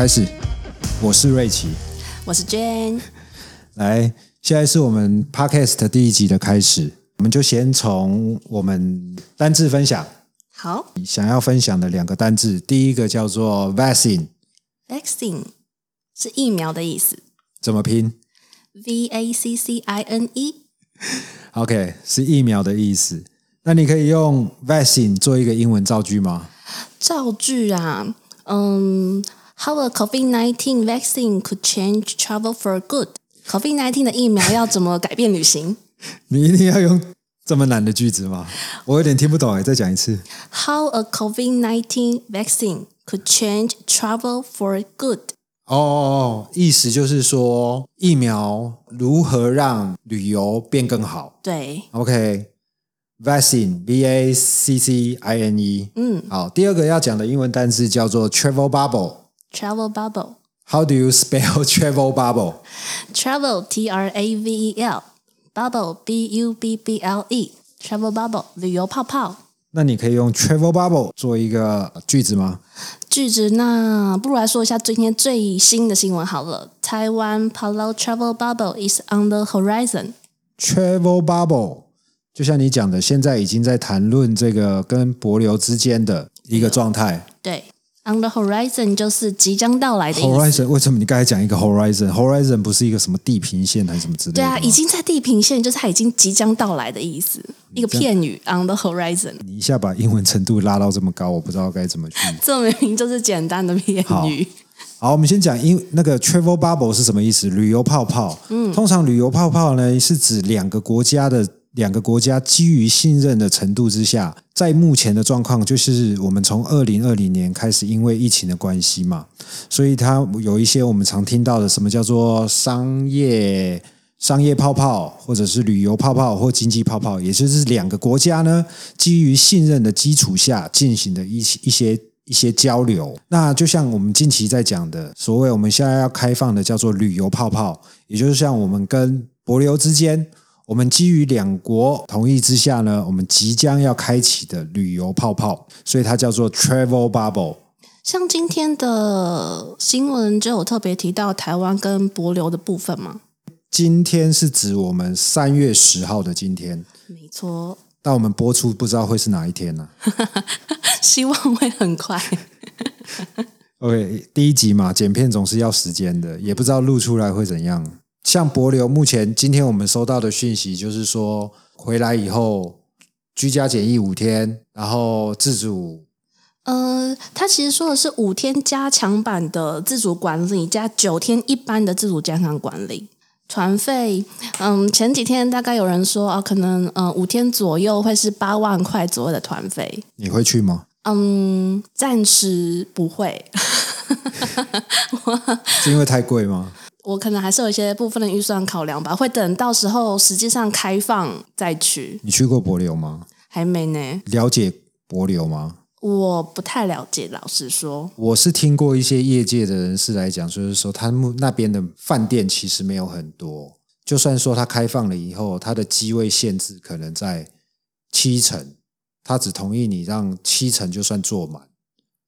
开始，我是瑞奇。我是 Jane，来，现在是我们 Podcast 第一集的开始，我们就先从我们单字分享。好想要分享的两个单字，第一个叫做 vaccine，，vaccine 是疫苗的意思怎么拼，V A C C I N E。？OK，是疫苗的意思。那你可以用 vaccine 做一个英文造句吗？造句啊，嗯，How a COVID-19 vaccine could change travel for good。COVID-19 的疫苗要怎么改变旅行你一定要用这么难的句子吗？我有点听不懂哎，再讲一次。？How a COVID-19 vaccine could change travel for good。哦哦哦，意思就是说疫苗如何让旅游变更好。对，OK，vaccine v a c c i n e，嗯好，第二个要讲的英文单词叫做 travel bubble。，travel bubble。How do you spell travel bubble？Travel T R A V E L bubble B U B B L E travel bubble 旅游泡泡那你可以用 travel bubble 做一个句子吗？句子。那不如来说一下今天最新的新闻好了。台湾 Palau travel bubble is on the horizon。travel bubble，就像你讲的，现在已经在谈论这个跟博流之间的一个状态。对，on the horizon 就是即将到来的意思。Horizon 为什么你刚才讲一个 horizon？Horizon 不是一个什么地平线还是什么之类的？对啊，已经在地平线，就是它已经即将到来的意思，一个片语 on the horizon。你一下把英文程度拉到这么高，我不知道该怎么去。这明明就是简单的片好语。好，我们先讲英那个 travel bubble 是什么意思？旅游泡泡。嗯，通常旅游泡泡呢是指两个国家的两个国家基于信任的程度之下，在目前的状况就是我们从二零二零年开始，因为疫情的关系嘛，所以它有一些我们常听到的什么叫做商业。商业泡泡，或者是旅游泡泡，或经济泡泡，也就是两个国家呢基于信任的基础下进行的一些一些一些交流。那就像我们近期在讲的，所谓我们现在要开放的叫做旅游泡泡，也就是像我们跟帛琉之间，我们基于两国同意之下呢，我们即将要开启的旅游泡泡，所以它叫做 travel bubble。像今天的新闻就有特别提到台湾跟博流的部分嘛？今天是指我们三月十号的今天，没错，但我们播出不知道会是哪一天呢、希望会很快。OK，第一集嘛，剪片总是要时间的，也不知道录出来会怎样。像博流，目前今天我们收到的讯息就是说，回来以后居家检疫五天，然后自主呃，他其实说的是五天加强版的自主管理加九天一般的自主健康管理。团费，嗯，前几天大概有人说啊，可能呃五天左右会是八万块左右的团费。你会去吗？嗯，暂时不会，是因为太贵吗？我可能还是有一些部分的预算考量吧，会等到时候实际上开放再去。你去过柏流吗？还没呢，了解柏流吗？我不太了解，老实说。我是听过一些业界的人士来讲，就是说他们那边的饭店其实没有很多，就算说它开放了以后，它的机位限制可能在七成，他只同意你让七成就算坐满，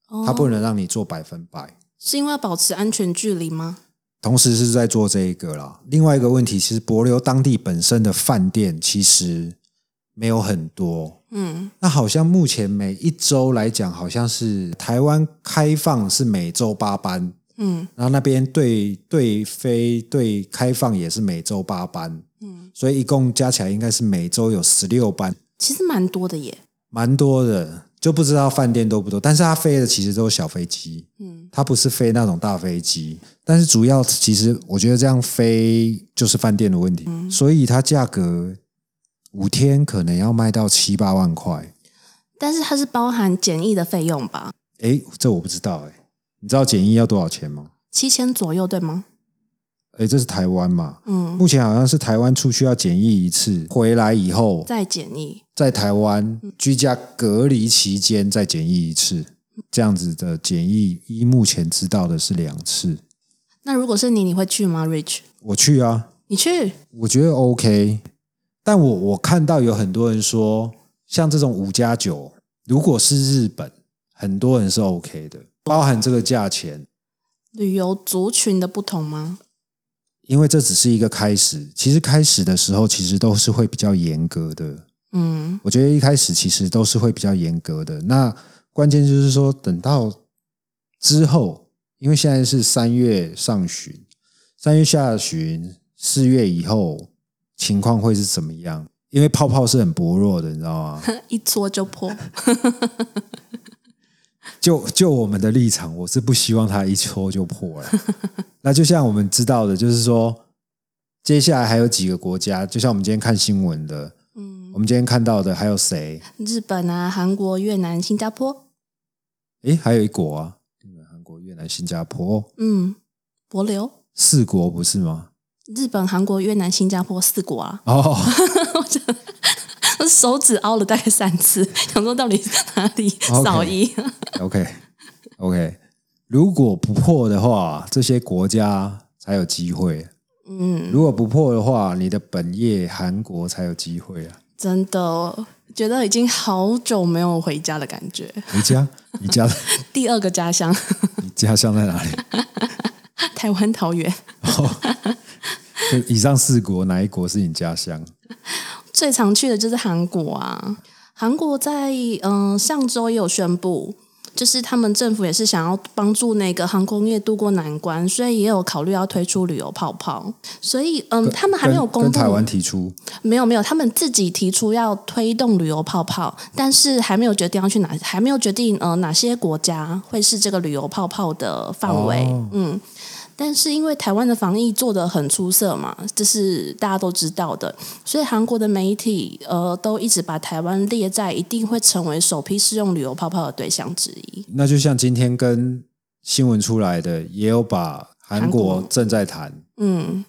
哦他不能让你做百分百。是因为要保持安全距离吗？同时是在做这一个啦。另外一个问题，其实博流当地本身的饭店其实没有很多。嗯，那好像目前每一周来讲，好像是台湾开放是每周八班，嗯，然后那边对对非对开放也是每周八班，嗯，所以一共加起来应该是每周有十六班，其实蛮多的耶。蛮多的，就不知道饭店多不多。但是它飞的其实都是小飞机，嗯，它不是飞那种大飞机。但是主要其实我觉得这样飞就是饭店的问题，所以它价格五天可能要卖到七八万块。但是它是包含检疫的费用吧？诶，这我不知道诶，你知道检疫要多少钱吗？七千左右，对吗？诶，这是台湾嘛？嗯，目前好像是台湾出去要检疫一次，回来以后再检疫。在台湾居家隔离期间再检疫一次，这样子的检疫，依目前知道的是两次。那如果是你，你会去吗？Rich，我去啊，你去？我觉得 OK，但我我看到有很多人说，像这种五加九，如果是日本，很多人是 OK 的，包含这个价钱。旅游族群的不同吗？因为这只是一个开始，其实开始的时候其实都是会比较严格的。嗯我觉得一开始其实都是会比较严格的。那关键就是说，等到之后，因为现在是三月上旬、三月下旬、四月以后，情况会是怎么样？因为泡泡是很薄弱的，你知道吗？一搓就破。就就我们的立场，我是不希望它一搓就破了。那就像我们知道的，就是说，接下来还有几个国家，就像我们今天看新闻的，嗯，我们今天看到的还有谁？日本啊、韩国、越南、新加坡，诶，还有一国啊，日本、韩国、越南、新加坡，嗯，帛琉，四国不是吗？日本、韩国、越南、新加坡四国啊，哦，我手指凹了大概三次，想说到底哪里少一？OK OK，如果不破的话，这些国家才有机会；嗯，如果不破的话，你的本业韩国才有机会啊。真的觉得已经好久没有回家的感觉。回家，你家，第二个家乡，你家乡在哪里？台湾桃园。哦以上四国哪一国是你家乡？最常去的就是韩国啊。韩国在嗯、呃上周也有宣布，就是他们政府也是想要帮助那个航空业渡过难关，所以也有考虑要推出旅游泡泡。所以嗯，他们还没有公台湾提出没有没有，他们自己提出要推动旅游泡泡，但是还没有决定要去哪，还没有决定呃哪些国家会是这个旅游泡泡的范围。哦嗯，但是因为台湾的防疫做得很出色嘛，这是大家都知道的，所以韩国的媒体呃都一直把台湾列在一定会成为首批适用旅游泡泡的对象之一。那就像今天跟新闻出来的，也有把韩韩国国正在谈，嗯。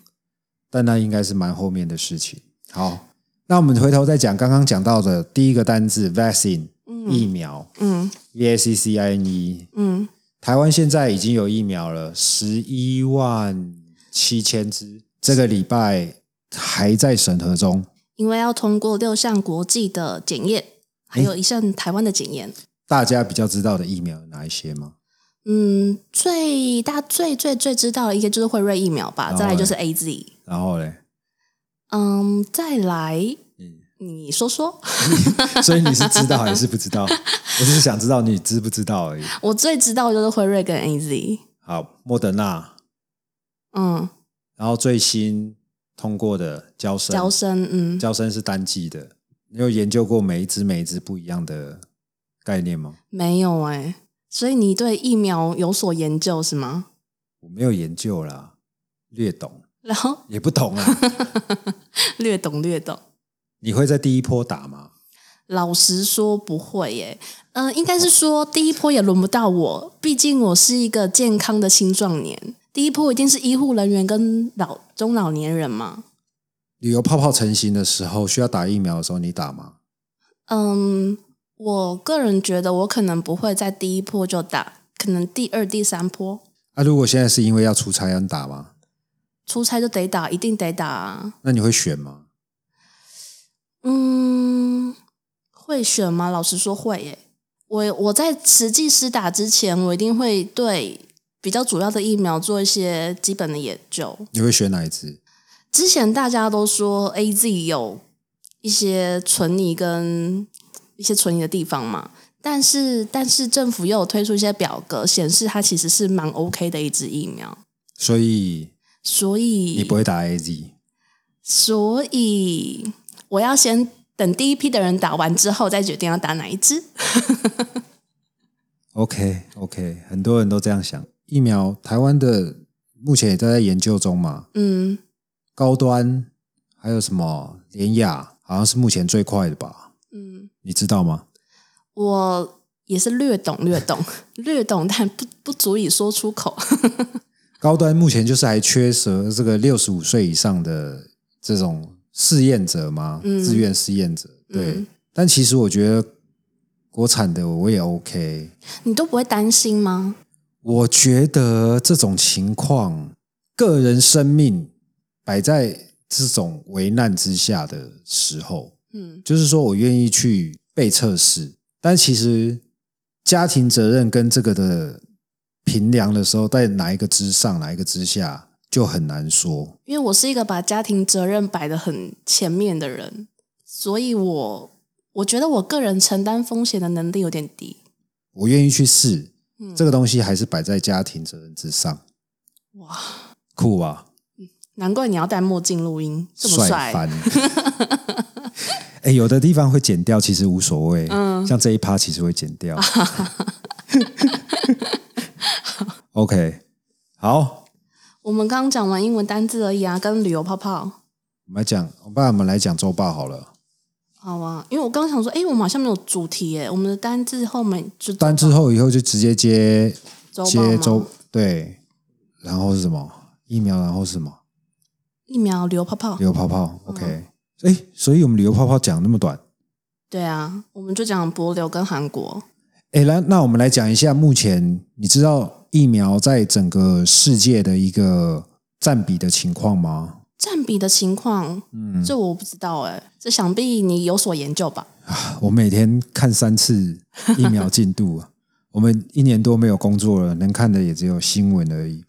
但那应该是蛮后面的事情。好，那我们回头再讲刚刚讲到的第一个单字 vaccine 疫苗。嗯。V a c c i n e，嗯，台湾现在已经有疫苗了，十一万七千支，这个礼拜还在审核中。因为要通过六项国际的检验，还有一项台湾的检验。大家比较知道的疫苗有哪一些吗？嗯，最大最最最知道的一个就是辉瑞疫苗吧，再来就是 A Z。然后嘞，嗯，再来，嗯你说说，所以你是知道还是不知道？我只是想知道你知不知道而已。我最知道的就是辉瑞跟 A Z。好，莫德纳，嗯，然后最新通过的交生，交生，嗯，交生是单剂的。你有研究过每一支每一支不一样的概念吗？没有哎、所以你对疫苗有所研究是吗？我没有研究啦，略懂然后也不懂啊。略 懂略懂。你会在第一波打吗？老实说不会耶，嗯、应该是说第一波也轮不到我，毕竟我是一个健康的青壮年。第一波一定是医护人员跟老中老年人嘛。旅游泡泡成型的时候，需要打疫苗的时候，你打吗？嗯，我个人觉得我可能不会在第一波就打，可能第二、第三波啊，如果现在是因为要出差要打吗？出差就得打，一定得打啊。那你会选吗？嗯，会选吗？老实说会耶。我我在实际施打之前，我一定会对比较主要的疫苗做一些基本的研究。你会选哪一支？之前大家都说 A Z 有一些存疑跟一些存疑的地方嘛，但是但是政府又有推出一些表格，显示它其实是蛮 OK 的一支疫苗，所以所以你不会打 A Z。所以我要先等第一批的人打完之后，再决定要打哪一支。OK OK，很多人都这样想。疫苗台湾的目前也都在研究中嘛，嗯，高端还有什么联雅，好像是目前最快的吧？嗯，你知道吗？我也是略懂略懂 略懂，但不不足以说出口。高端目前就是还缺少这个六十五岁以上的这种试验者吗，嗯自愿试验者。对，嗯但其实我觉得国产的我也 OK。你都不会担心吗？我觉得这种情况，个人生命摆在这种危难之下的时候，嗯就是说我愿意去被测试，但其实家庭责任跟这个的平量的时候，在哪一个之上，哪一个之下，就很难说。因为我是一个把家庭责任摆得很前面的人，所以我我觉得我个人承担风险的能力有点低。我愿意去试，这个东西还是摆在家庭责任之上。哇，酷吧？难怪你要戴墨镜录音，这么帅。翻！哎，有的地方会剪掉，其实无所谓。嗯，像这一趴其实会剪掉。OK，好，我们刚刚讲完英文单字而已啊，跟旅游泡泡。我们来讲，我帮我们来讲周报好了。好啊，因为我刚刚想说，哎，我们好像没有主题耶。我们的单字后面就单字后以后就直接接周接报周吗？对，然后是什么？疫苗，然后是什么？疫苗旅游泡泡旅。游泡泡。OK，哎，所以我们旅游泡泡讲那么短。对啊，我们就讲博流跟韩国。哎，来，那我们来讲一下目前你知道疫苗在整个世界的一个占比的情况吗？占比的情况，嗯，这我不知道哎，这想必你有所研究吧？啊我每天看三次疫苗进度啊，我们一年多没有工作了，能看的也只有新闻而已。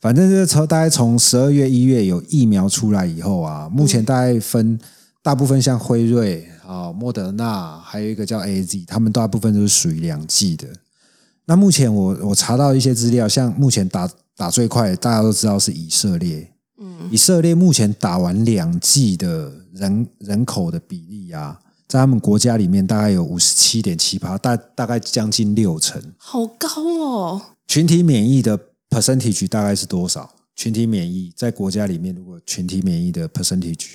反正就是从大概从十二月、一月有疫苗出来以后啊，目前大概分大部分像辉瑞啊、莫德纳，还有一个叫 A Z，他们大部分都是属于两剂的。那目前我我查到一些资料，像目前打打最快，大家都知道是以色列。嗯，以色列目前打完两剂的人人口的比例啊，在他们国家里面大概有五十七点七八，大大概将近六成。好高哦！群体免疫的 percentage 大概是多少？群体免疫在国家里面，如果群体免疫的 percentage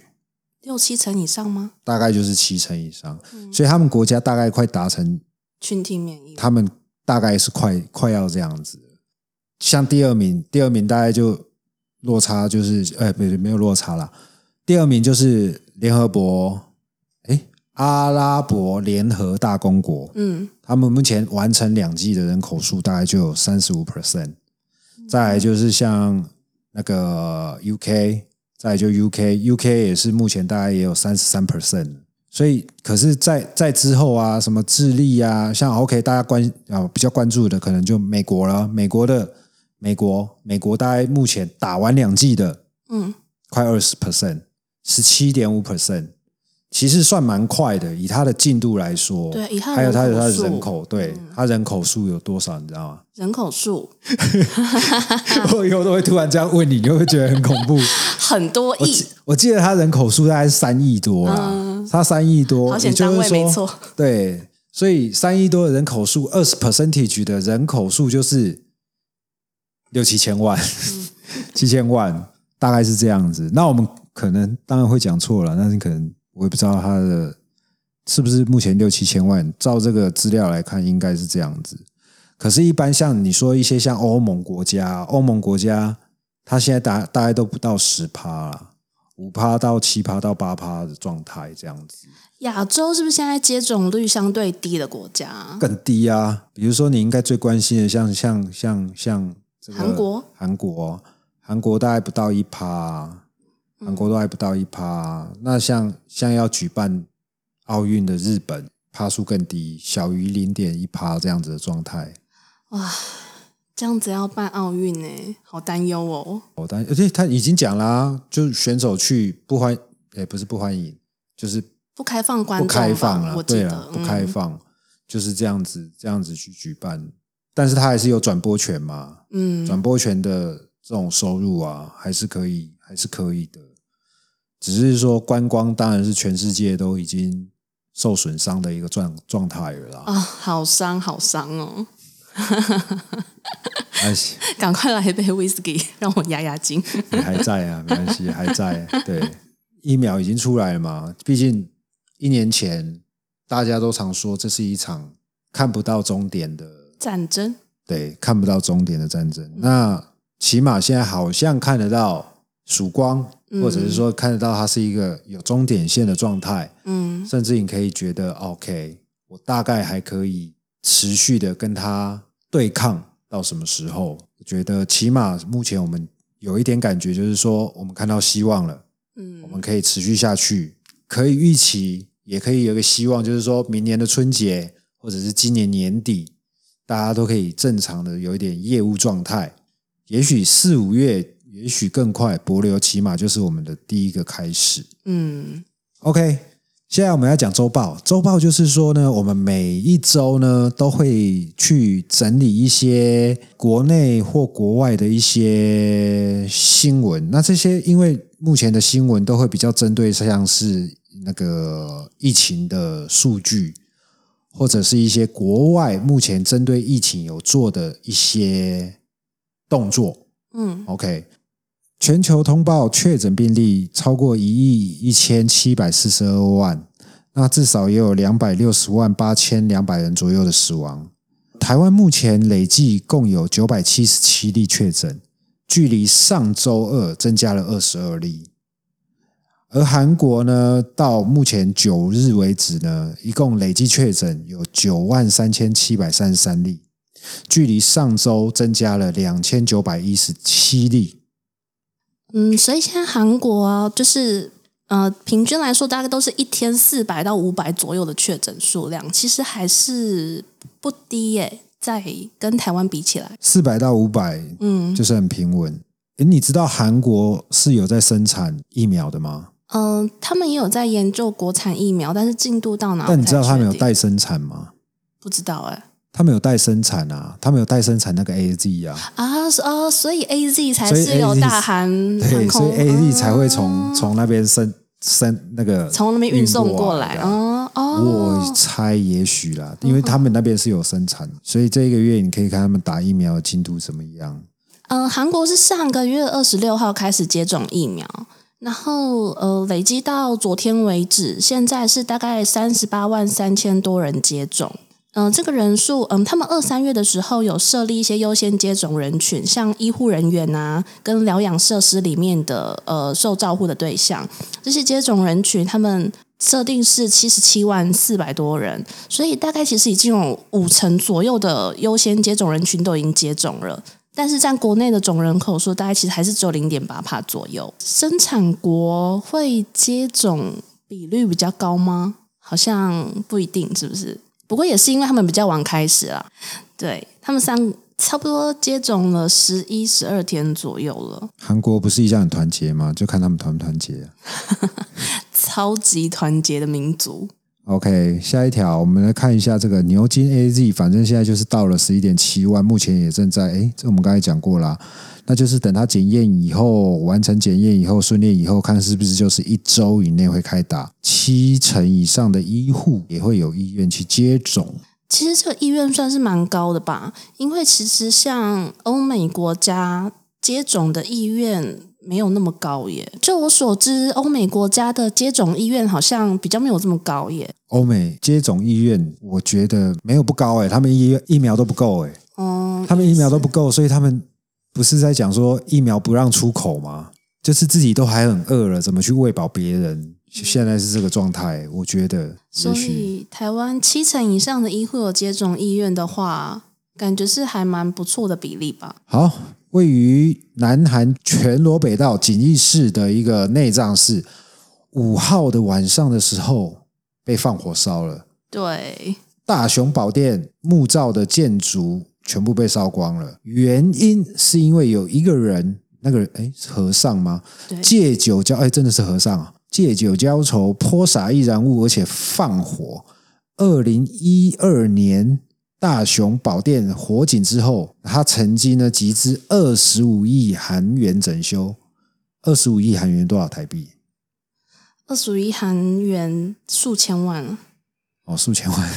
六七成以上吗？大概就是七成以上，所以他们国家大概快达成群体免疫？他们大概是快快要这样子。像第二名，第二名大概就落差就是，呃，不对，没有落差啦。第二名就是联合国，哎，阿拉伯联合大公国，嗯，他们目前完成两季的人口数大概就有三十五 percent。再来就是像那个 UK，再来就 UK，UK 也是目前大概也有三十三 percent。所以，可是在，在之后啊，什么智利啊，像 OK，大家关啊比较关注的，可能就美国了。美国的美国，美国大概目前打完两剂的，嗯，快二十 percent，十七点五 percent，其实算蛮快的。以它的进度来说，对以它还有它的它的人口对它人口数有多少，你知道吗？人口数 我以后都会突然这样问你，你会不会觉得很恐怖？很多亿我记，得它人口数大概是三亿多啦，它三亿多，嗯好险也就是说，对，所以三亿多的人口数，二十 percentage 的人口数就是六七千万，嗯七千万，大概是这样子。那我们可能当然会讲错了，但是可能我也不知道它的是不是目前六七千万，照这个资料来看，应该是这样子。可是，一般像你说一些像欧盟国家，欧盟国家它现在大大概都不到十趴啦，五趴到七趴到八趴的状态这样子。亚洲是不是现在接种率相对低的国家？更低啊。比如说，你应该最关心的像，像像像这个韩国，韩国，韩国大概不到一趴，韩国都还不到一趴。那像像要举办奥运的日本，趴数更低，小于零点一趴这样子的状态。哇，这样子要办奥运呢，好担忧哦。好担而且他已经讲啦、就是选手去不欢，也，不是不欢迎，就是不开放观不开放了，对了，不开嗯放，就是这样子，这样子去举办。但是他还是有转播权嘛，嗯，转播权的这种收入啊，还是可以，还是可以的。只是说观光当然是全世界都已经受损伤的一个状状态了啦。啊，好伤，好伤哦！哎，赶快来一杯 whisky，让我压压惊。你还在啊，没关系，还在。对，疫苗已经出来了嘛，毕竟一年前大家都常说这是一场看不到终点的战争，对，看不到终点的战争。那起码现在好像看得到曙光，或者是说看得到它是一个有终点线的状态，嗯甚至你可以觉得 OK，我大概还可以持续的跟它对抗到什么时候？我觉得起码目前我们有一点感觉，就是说我们看到希望了，嗯我嗯们可以持续下去，可以预期，也可以有一个希望，就是说明年的春节或者是今年年底，大家都可以正常的有一点业务状态。也许四五月，也许更快，博流起码就是我们的第一个开始。嗯 OK，现在我们要讲周报。周报就是说呢，我们每一周呢都会去整理一些国内或国外的一些新闻。那这些因为目前的新闻都会比较针对像是那个疫情的数据，或者是一些国外目前针对疫情有做的一些动作。嗯 OK，全球通报确诊病例超过一亿一千七百四十二万，那至少也有两百六十万八千两百人左右的死亡。台湾目前累计共有九百七十七例确诊，距离上周二增加了二十二例。而韩国呢，到目前九日为止呢，一共累计确诊有九万三千七百三十三例。距离上周增加了两千九百一十七例。嗯，所以现在韩国啊，就是呃，平均来说，大概都是一天四百到五百左右的确诊数量，其实还是不低耶，在跟台湾比起来，四百到五百，嗯就是很平稳。诶，你知道韩国是有在生产疫苗的吗？嗯、他们也有在研究国产疫苗，但是进度到哪？但你知道他们有代？代生产吗？不知道哎、他们有代生产啊，他们有代生产那个 A Z 啊，啊是哦，所以 A Z 才是有大韩航对，所以 A Z 才会哦从从那边生生那个从那边运送过来运过哦我哦，猜也许啦，因为他们那边是有生产，所以这一个月你可以看他们打疫苗的进度怎么样。嗯、韩国是上个月二十六号开始接种疫苗，然后呃，累积到昨天为止，现在是大概三十八万三千多人接种。嗯、这个人数，嗯，他们二三月的时候有设立一些优先接种人群，像医护人员啊，跟疗养设施里面的呃受照护的对象，这些接种人群，他们设定是七十七万四百多人，所以大概其实已经有五成左右的优先接种人群都已经接种了。但是占国内的总人口数，大概其实还是只有零点八帕左右。生产国会接种比率比较高吗？好像不一定，是不是？不过也是因为他们比较晚开始啦，对他们三差不多接种了十一、十二天左右了，韩国不是一向很团结吗？就看他们团不团结啊。超级团结的民族。OK，下一条我们来看一下这个牛津 AZ，反正现在就是到了十一点七万，目前也正在诶，这我们刚才讲过啦，那就是等它检验以后，完成检验以后，训练以后，看是不是就是一周以内会开打，七成以上的医护也会有意愿去接种。其实这个意愿算是蛮高的吧，因为其实像欧美国家接种的意愿没有那么高耶。就我所知，欧美国家的接种意愿好像比较没有这么高耶。欧美接种意愿，我觉得没有不高诶、他们疫疫苗都不够诶、嗯，他们疫苗都不够，所以他们不是在讲说疫苗不让出口吗？就是自己都还很饿了，怎么去喂饱别人？现在是这个状态，我觉得所以台湾七成以上的医护有接种意愿的话，感觉是还蛮不错的比例吧。好。位于南韩全罗北道锦义市的一个内脏寺，五号的晚上的时候被放火烧了，对，大雄宝殿木造的建筑全部被烧光了。原因是因为有一个人，那个人哎，是和尚吗？对借酒浇，哎，真的是和尚啊！借酒浇愁，泼洒易燃物，而且放火。二零一二年大雄宝殿火警之后，他曾经呢集资二十五亿韩元整修。二十五亿韩元多少台币？二十五亿韩元数千万了。哦，数千万，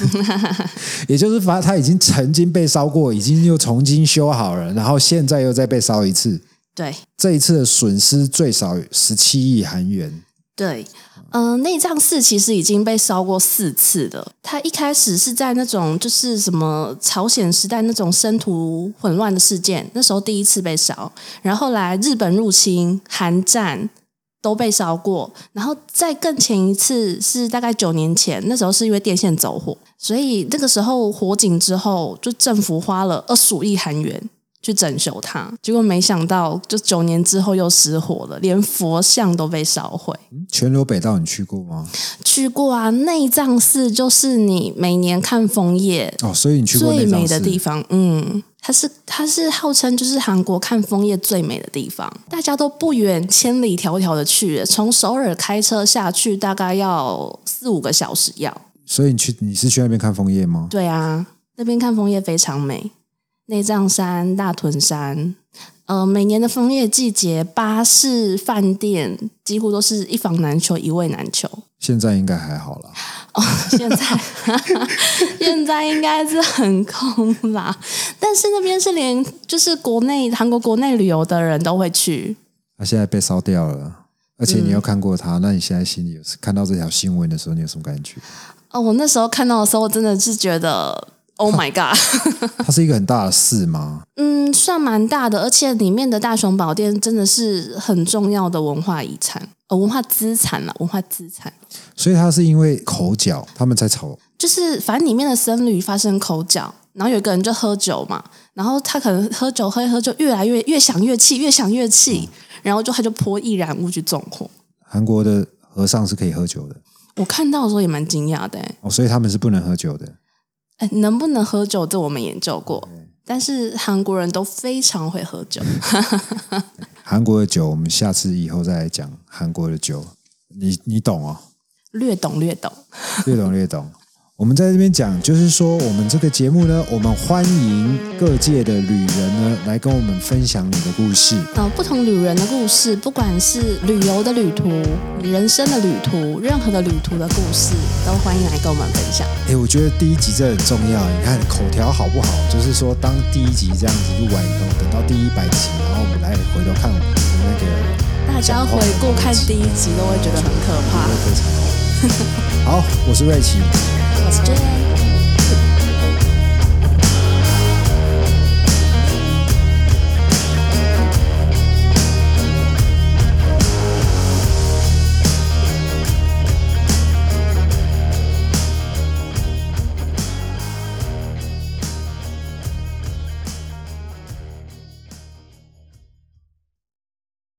也就是反正他已经曾经被烧过，已经又重新修好了，然后现在又再被烧一次。对这一次的损失最少十七亿韩元。对，嗯、内脏寺其实已经被烧过四次了。它一开始是在那种就是什么朝鲜时代那种生徒混乱的事件，那时候第一次被烧，然后后来日本入侵、韩战都被烧过，然后再更前一次是大概九年前，那时候是因为电线走火，所以那个时候火警之后，就政府花了二十五亿韩元去整修它，结果没想到就九年之后又失火了，连佛像都被烧毁。全罗北道你去过吗？去过啊，内藏寺就是你每年看枫叶哦，所以你去过最美的地。方。嗯，它是它是号称就是韩国看枫叶最美的地方，大家都不远千里迢迢的去，从首尔开车下去大概要四五个小时要。所以你去你是去那边看枫叶吗？对啊，那边看枫叶非常美，内藏山、大屯山。呃，每年的枫叶季节，巴士、饭店几乎都是一房难求，一位难求。现在应该还好啦。哦，现在 现在应该是很空啦，但是那边是连就是国内韩国国内旅游的人都会去。它现在被烧掉了，而且你又看过它，那你现在心里有看到这条新闻的时候，你有什么感觉？哦，我那时候看到的时候，我真的是觉得 Oh my God，它是一个很大的寺吗？嗯，算蛮大的，而且里面的大雄宝殿真的是很重要的文化遗产，呃，文化资产了，文化资产。所以它是因为口角他们才吵。就是反正里面的僧侣发生口角，然后有一个人就喝酒嘛，然后他可能喝酒喝一喝就越来越越想越气，越想越气，然后就他就泼易燃物去纵火。韩国的和尚是可以喝酒的我看到的时候也蛮惊讶的、欸，哦，所以他们是不能喝酒的。哎，能不能喝酒这我们研究过，但是韩国人都非常会喝酒。韩国的酒，我们下次以后再来讲韩国的酒。你你懂哦，略懂略懂，略懂略懂。我们在这边讲，就是说，我们这个节目呢，我们欢迎各界的旅人呢来跟我们分享你的故事。呃，不同旅人的故事，不管是旅游的旅途、你人生的旅途，任何的旅途的故事，都欢迎来跟我们分享。哎，我觉得第一集这很重要。你看口条好不好？就是说，当第一集这样子录完以后，等到第一百集，然后我们来回头看我们的那个，大家回顾看第一集，都会觉得很可怕会。非常好。好，我是瑞奇，我是 J。